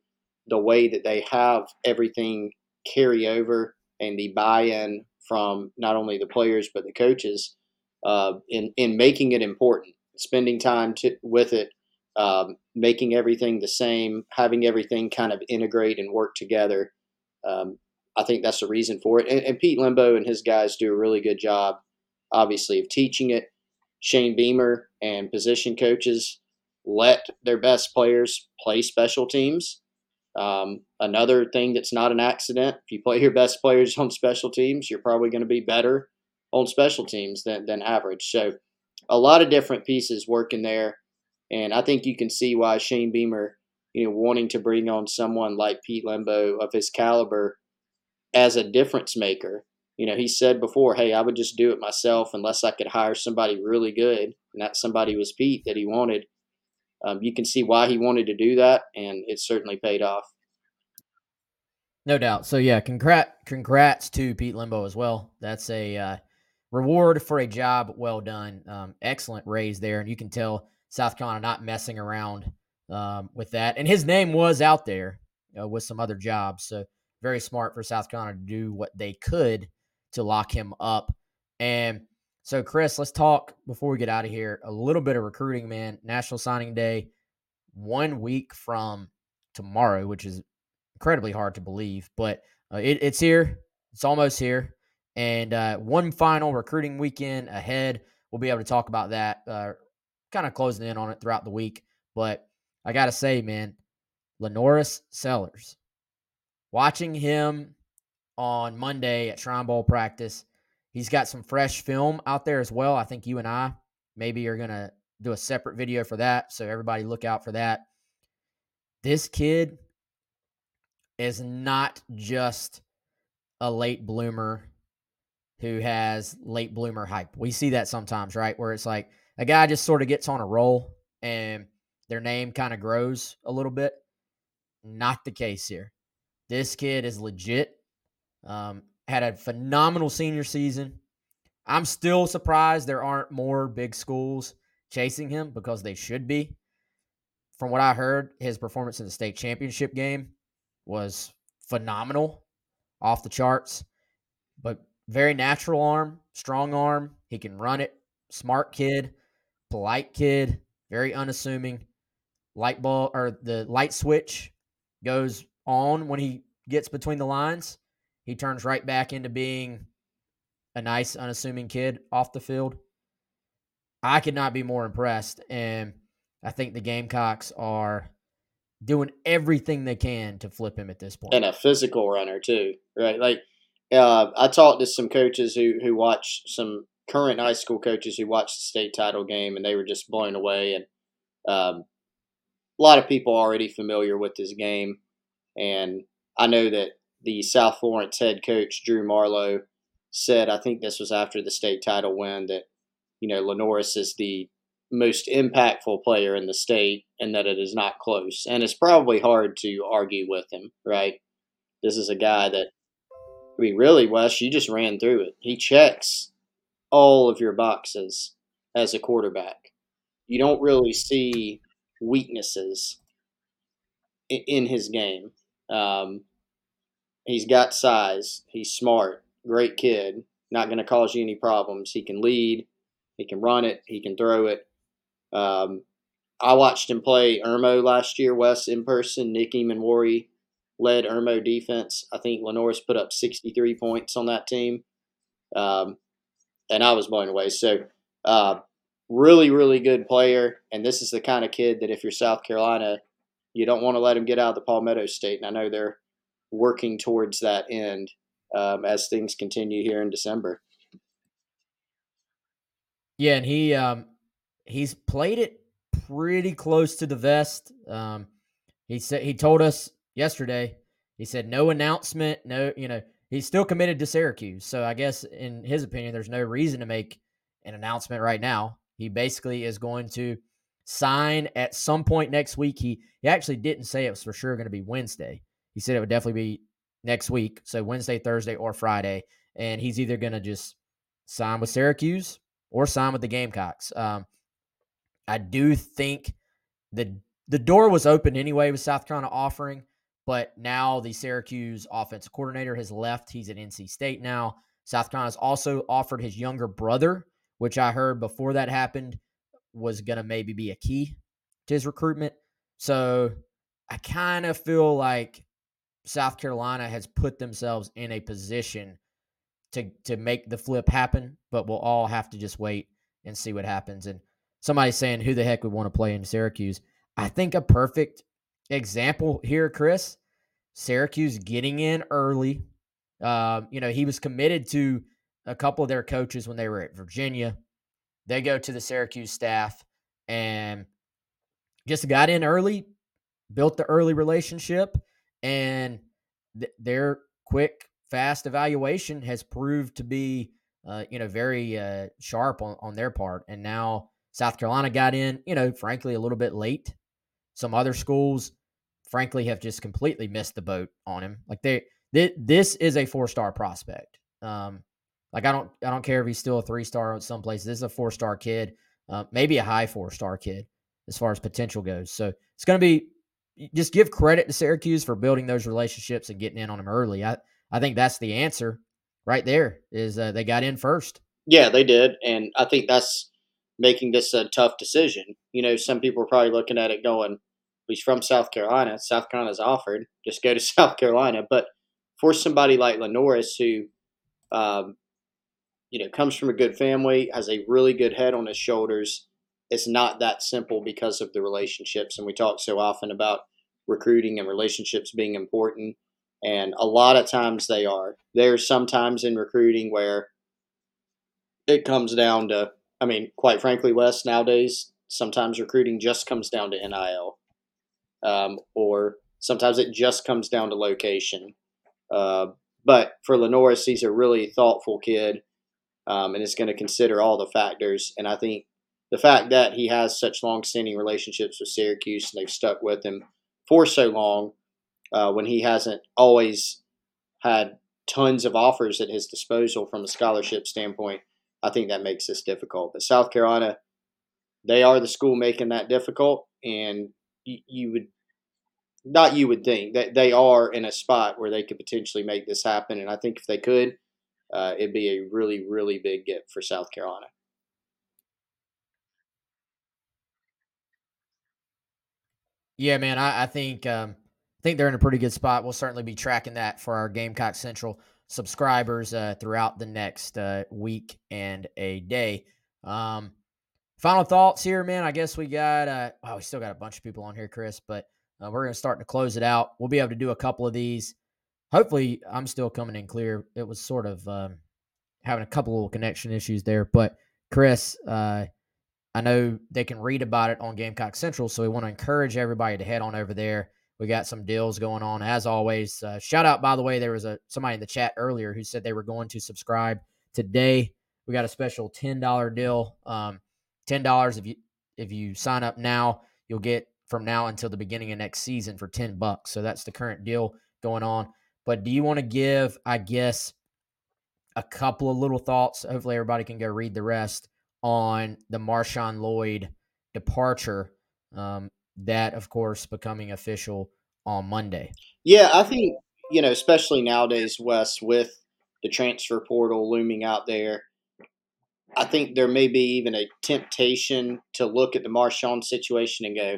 Speaker 2: The way that they have everything carry over and the buy-in from not only the players but the coaches uh, in in making it important, spending time to, with it, um, making everything the same, having everything kind of integrate and work together. Um, I think that's the reason for it. And, and Pete Lembo and his guys do a really good job, obviously, of teaching it. Shane Beamer and position coaches let their best players play special teams. Um, another thing that's not an accident if you play your best players on special teams, you're probably going to be better on special teams than, than average. So, a lot of different pieces working there. And I think you can see why Shane Beamer, you know, wanting to bring on someone like Pete Lembo of his caliber as a difference maker you know, he said before, hey, I would just do it myself unless I could hire somebody really good. And that somebody was Pete that he wanted. Um, you can see why he wanted to do that, and it certainly paid off.
Speaker 1: No doubt. So yeah, congrats, congrats to Pete Lembo as well. That's a uh, reward for a job well done. Um, excellent raise there, and you can tell South Carolina not messing around um, with that. And his name was out there uh, with some other jobs, so very smart for South Carolina to do what they could to lock him up. And so, Chris, let's talk before we get out of here a little bit of recruiting, man. National Signing Day, one week from tomorrow, which is incredibly hard to believe, but uh, it, it's here. It's almost here. And uh, one final recruiting weekend ahead. We'll be able to talk about that, uh, kind of closing in on it throughout the week. But I got to say, man, LaNorris Sellers, watching him on Monday at Shrine Bowl practice. He's got some fresh film out there as well. I think you and I maybe are going to do a separate video for that. So everybody look out for that. This kid is not just a late bloomer who has late bloomer hype. We see that sometimes, right? Where it's like a guy just sort of gets on a roll and their name kind of grows a little bit. Not the case here. This kid is legit. Um, had a phenomenal senior season. I'm still surprised there aren't more big schools chasing him because they should be. From what I heard, his performance in the state championship game was phenomenal, off the charts. But very natural arm, strong arm. He can run it. Smart kid, polite kid, very unassuming. Light bulb or the light switch goes on when he gets between the lines. He turns right back into being a nice, unassuming kid off the field. I could not be more impressed. And I think the Gamecocks are doing everything they can to flip him at this point.
Speaker 2: And a physical runner, too, right? Like, uh, I talked to some coaches who, who watched some current high school coaches who watched the state title game, and they were just blown away. And um, a lot of people already familiar with this game. And I know that the South Florence head coach Drew Marlowe said, I think this was after the state title win, that you know LaNorris is the most impactful player in the state, and that it is not close. And it's probably hard to argue with him, right? This is a guy that, I mean, really, Wes, you just ran through it. He checks all of your boxes as a quarterback. You don't really see weaknesses in his game. Um, He's got size. He's smart. Great kid. Not going to cause you any problems. He can lead. He can run it. He can throw it. Um, I watched him play Irmo last year, Wes in person. Nick Emmanwori led Irmo defense. I think LaNorris put up 63 points on that team. Um, and I was blown away. So, uh, really, really good player. And this is the kind of kid that if you're South Carolina, you don't want to let him get out of the Palmetto State. And I know they're working towards that end um, as things continue here in December.
Speaker 1: Yeah, and he um, he's played it pretty close to the vest. Um, he said he told us yesterday. He said no announcement, no, you know, he's still committed to Syracuse. So I guess in his opinion, there's no reason to make an announcement right now. He basically is going to sign at some point next week. He he actually didn't say it was for sure going to be Wednesday. He said it would definitely be next week, so Wednesday, Thursday, or Friday. And he's either going to just sign with Syracuse or sign with the Gamecocks. Um, I do think the the door was open anyway with South Carolina offering, but now the Syracuse offensive coordinator has left. He's at NC State now. South Carolina's also offered his younger brother, which I heard before that happened was going to maybe be a key to his recruitment. So I kind of feel like South Carolina has put themselves in a position to to make the flip happen, but we'll all have to just wait and see what happens. And somebody's saying who the heck would want to play in Syracuse. I think a perfect example here, Chris, Syracuse getting in early. Um, you know, he was committed to a couple of their coaches when they were at Virginia. They go to the Syracuse staff and just got in early, built the early relationship, and th- their quick, fast evaluation has proved to be, uh, you know, very uh, sharp on, on their part. And now South Carolina got in, you know, frankly, a little bit late. Some other schools, frankly, have just completely missed the boat on him. Like they, they this is a four star prospect. Um, like I don't, I don't care if he's still a three star at some places. This is a four star kid, uh, maybe a high four star kid as far as potential goes. So it's going to be just give credit to Syracuse for building those relationships and getting in on them early. I, I think that's the answer right there. Is uh, they got in first.
Speaker 2: Yeah, they did, and I think that's making this a tough decision. You know, some people are probably looking at it going, he's from South Carolina. South Carolina's offered, just go to South Carolina. But for somebody like LaNorris, who, um, you know, comes from a good family, has a really good head on his shoulders, it's not that simple because of the relationships. And we talk so often about recruiting and relationships being important. And a lot of times they are. There's sometimes in recruiting where it comes down to I mean, quite frankly, Wes, nowadays, sometimes recruiting just comes down to NIL. Um, or sometimes it just comes down to location. Uh, but for LaNorris, he's a really thoughtful kid um, and is going to consider all the factors. And I think the fact that he has such long-standing relationships with Syracuse and they've stuck with him for so long, uh, when he hasn't always had tons of offers at his disposal from a scholarship standpoint, I think that makes this difficult. But South Carolina, they are the school making that difficult, and you, you would not you would think that they are in a spot where they could potentially make this happen. And I think if they could, uh, it'd be a really really big get for South Carolina.
Speaker 1: Yeah, man, I, I think um, I think they're in a pretty good spot. We'll certainly be tracking that for our Gamecock Central subscribers uh, throughout the next uh, week and a day. Um, final thoughts here, man. I guess we got, uh, oh, we still got a bunch of people on here, Chris, but uh, we're going to start to close it out. We'll be able to do a couple of these. Hopefully, I'm still coming in clear. It was sort of um, having a couple little connection issues there, but Chris, uh, I know they can read about it on Gamecock Central, so we want to encourage everybody to head on over there we got some deals going on as always. Uh, shout out, by the way, there was a somebody in the chat earlier who said they were going to subscribe today. We got a special ten dollar deal. Um, ten dollars if you if you sign up now, you'll get from now until the beginning of next season for ten bucks. So that's the current deal going on. But do you want to give, I guess, a couple of little thoughts? Hopefully, everybody can go read the rest on the Marshawn Lloyd departure. Um, that, of course, becoming official on Monday.
Speaker 2: Yeah, I think, you know, especially nowadays, Wes, with the transfer portal looming out there, I think there may be even a temptation to look at the Marshawn situation and go,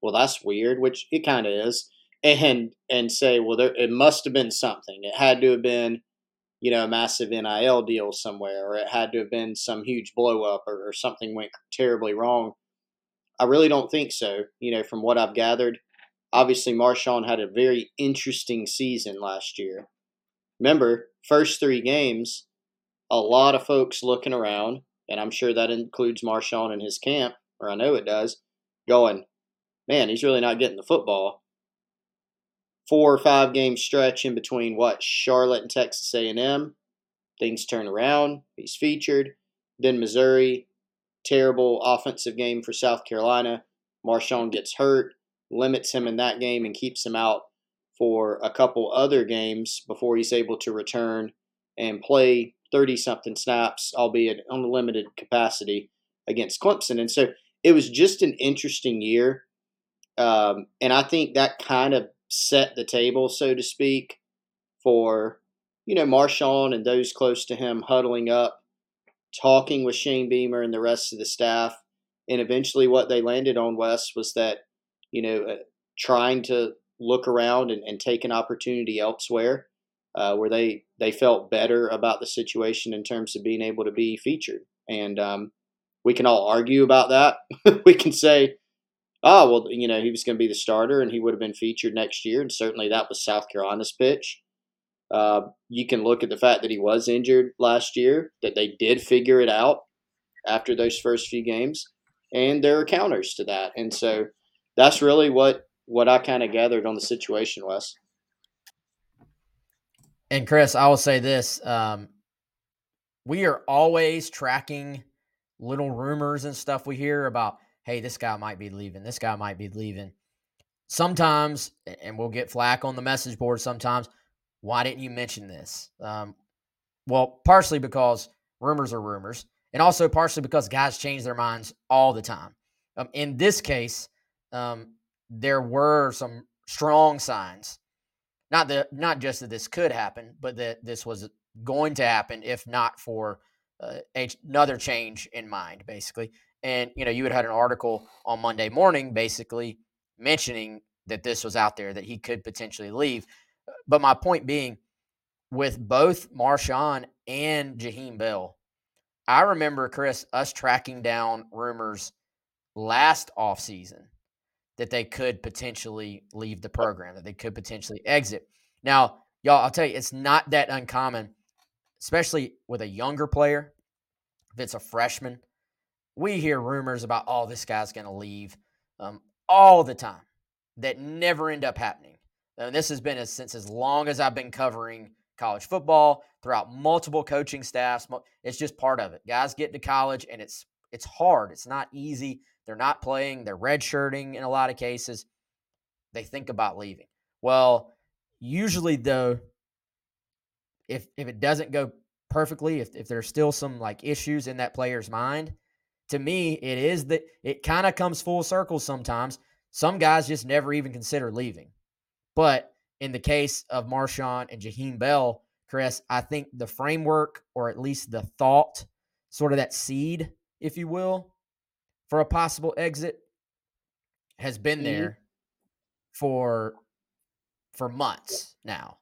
Speaker 2: "Well, that's weird," which it kind of is, and and say, "Well, there it must have been something. It had to have been." You know, a massive NIL deal somewhere, or it had to have been some huge blow up, or, or something went terribly wrong. I really don't think so. You know, from what I've gathered, obviously Marshawn had a very interesting season last year. Remember, first three games, a lot of folks looking around, and I'm sure that includes Marshawn and his camp, or I know it does, going, man, he's really not getting the football. Four or five game stretch in between what Charlotte and Texas A&M, things turn around. He's featured. Then Missouri, terrible offensive game for South Carolina. Marshawn gets hurt, limits him in that game, and keeps him out for a couple other games before he's able to return and play 30 something snaps, albeit on a limited capacity against Clemson. And so it was just an interesting year. Um, and I think that kind of set the table, so to speak, for, you know, Marshawn and those close to him huddling up, talking with Shane Beamer and the rest of the staff. And eventually what they landed on, Wes, was that, you know, uh, trying to look around and, and take an opportunity elsewhere uh, where they they felt better about the situation in terms of being able to be featured. And um, we can all argue about that. we can say, oh well, you know, he was going to be the starter and he would have been featured next year, and certainly that was South Carolina's pitch. Uh, you can look at the fact that he was injured last year, that they did figure it out after those first few games, and there are counters to that, and so that's really what what I kind of gathered on the situation, Wes.
Speaker 1: And Chris, I will say this: um, we are always tracking little rumors and stuff we hear about. Hey, this guy might be leaving. This guy might be leaving. Sometimes, and we'll get flack on the message board. Sometimes, why didn't you mention this? Um, well, partially because rumors are rumors, and also partially because guys change their minds all the time. Um, in this case, um, there were some strong signs not that not just that this could happen, but that this was going to happen if not for uh, another change in mind, basically. And you know, you had had an article on Monday morning, basically mentioning that this was out there that he could potentially leave. Uh, but my point being, with both Marshawn and Jaheim Bell, I remember Chris us tracking down rumors last offseason that they could potentially leave the program, that they could potentially exit. Now, y'all, I'll tell you, it's not that uncommon, especially with a younger player. If it's a freshman, we hear rumors about, oh, this guy's going to leave um, all the time that never end up happening. And this has been as, since as long as I've been covering college football throughout multiple coaching staffs. It's just part of it. Guys get to college and it's it's hard. It's not easy. They're not playing. They're redshirting in a lot of cases. They think about leaving. Well, usually though, if if it doesn't go perfectly, if if there's still some like issues in that player's mind, to me, it is that it kind of comes full circle sometimes. Some guys just never even consider leaving. But in the case of Marshawn and Jaheim Bell, Chris, I think the framework, or at least the thought, sort of that seed, if you will, for a possible exit has been mm-hmm. there mm-hmm. for for months now.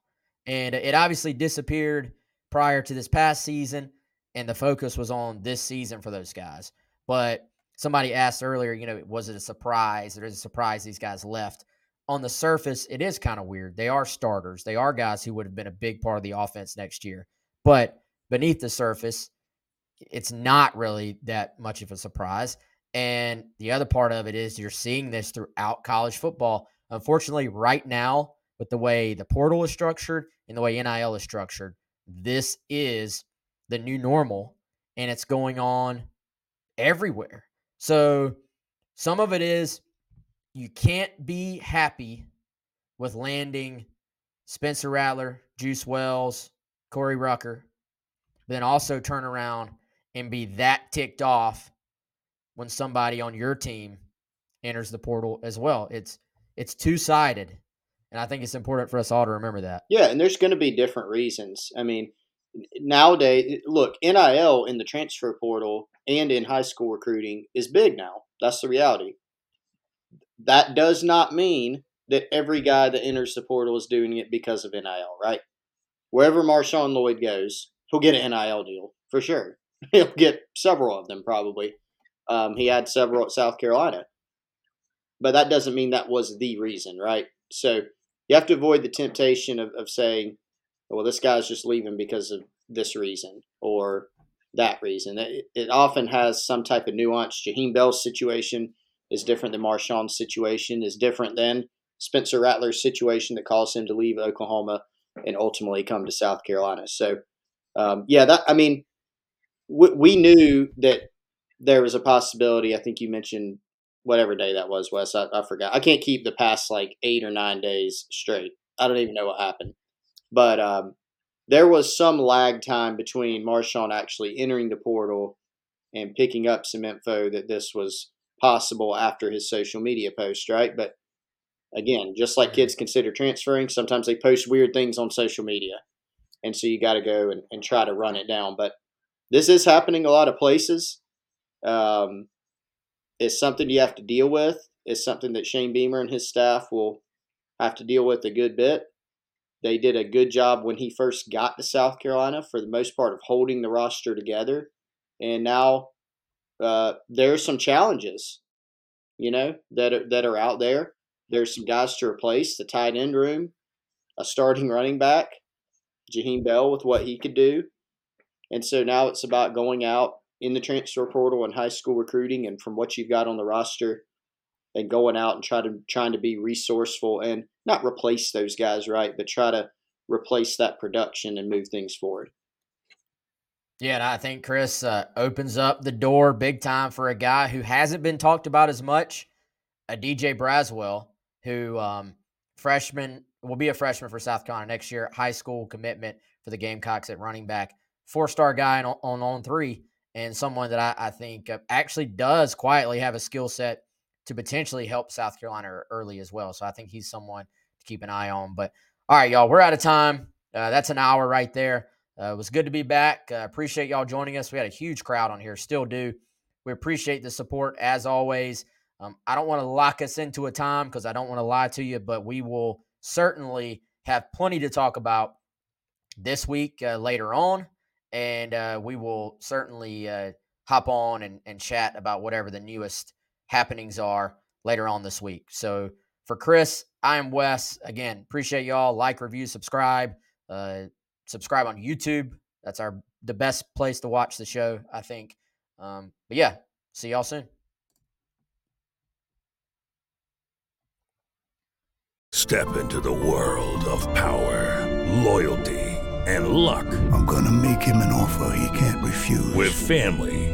Speaker 1: And it obviously disappeared prior to this past season and the focus was on this season for those guys. But somebody asked earlier, you know, was it a surprise? It is a surprise these guys left. On the surface, it is kind of weird. They are starters. They are guys who would have been a big part of the offense next year. But beneath the surface, it's not really that much of a surprise. And the other part of it is you're seeing this throughout college football. Unfortunately, right now, with the way the portal is structured and the way NIL is structured, this is the new normal and it's going on everywhere. So some of it is you can't be happy with landing Spencer Rattler, Juice Wells, Corey Rucker, then also turn around and be that ticked off when somebody on your team enters the portal as well. It's it's two sided, and I think it's important for us all to remember that.
Speaker 2: Yeah, and there's going to be different reasons. I mean, nowadays, look, NIL in the transfer portal and in high school recruiting is big now. That's the reality. That does not mean that every guy that enters the portal is doing it because of NIL, right? Wherever Marshawn Lloyd goes, he'll get an NIL deal for sure. He'll get several of them probably. Um, he had several at South Carolina, but that doesn't mean that was the reason, right? So you have to avoid the temptation of, of saying, well, this guy's just leaving because of this reason or that reason. It, it often has some type of nuance. Jaheim Bell's situation is different than Marshawn's situation, is different than Spencer Rattler's situation that caused him to leave Oklahoma and ultimately come to South Carolina. So, um, yeah, that I mean, we, we knew that there was a possibility. I think you mentioned whatever day that was, Wes. I, I forgot. I can't keep the past like eight or nine days straight. I don't even know what happened. But um, there was some lag time between Marshawn actually entering the portal and picking up some info that this was possible after his social media post, right? But again, just like kids consider transferring, sometimes they post weird things on social media. And so you got to go and, and try to run it down. But this is happening a lot of places. Um, it's something you have to deal with. It's something that Shane Beamer and his staff will have to deal with a good bit. They did a good job when he first got to South Carolina, for the most part, of holding the roster together. And now uh, there's some challenges, you know, that are, that are out there. There's some guys to replace the tight end room, a starting running back, Jaheim Bell with what he could do. And so now it's about going out in the transfer portal and high school recruiting and from what you've got on the roster and going out and try to trying to be resourceful and not replace those guys, right? But try to replace that production and move things forward.
Speaker 1: Yeah, and I think Chris uh, opens up the door big time for a guy who hasn't been talked about as much, a DJ Braswell, who um, freshman will be a freshman for South Carolina next year, high school commitment for the Gamecocks at running back, four star guy on, on on three and someone that I, I think uh, actually does quietly have a skill set to potentially help South Carolina early as well. So I think he's someone to keep an eye on. But all right, y'all, we're out of time. Uh, that's an hour right there. Uh, it was good to be back. Uh, appreciate y'all joining us. We had a huge crowd on here, still do. We appreciate the support as always. Um, I don't want to lock us into a time because I don't want to lie to you, but we will certainly have plenty to talk about this week uh, later on and uh, we will certainly uh, hop on and, and chat about whatever the newest happenings are later on this week. So for Chris, I am Wes. Again, appreciate y'all. Like, review, subscribe. Uh, subscribe on YouTube. That's our the best place to watch the show, I think. Um, but yeah, see y'all soon.
Speaker 3: Step into the world of power, loyalty and luck.
Speaker 4: I'm gonna make him an offer he can't refuse.
Speaker 3: With family,